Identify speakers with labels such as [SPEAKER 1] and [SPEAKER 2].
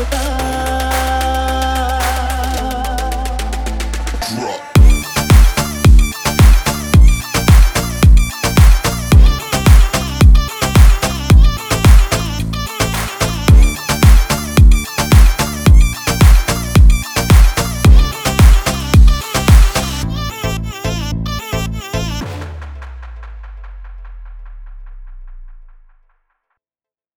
[SPEAKER 1] with.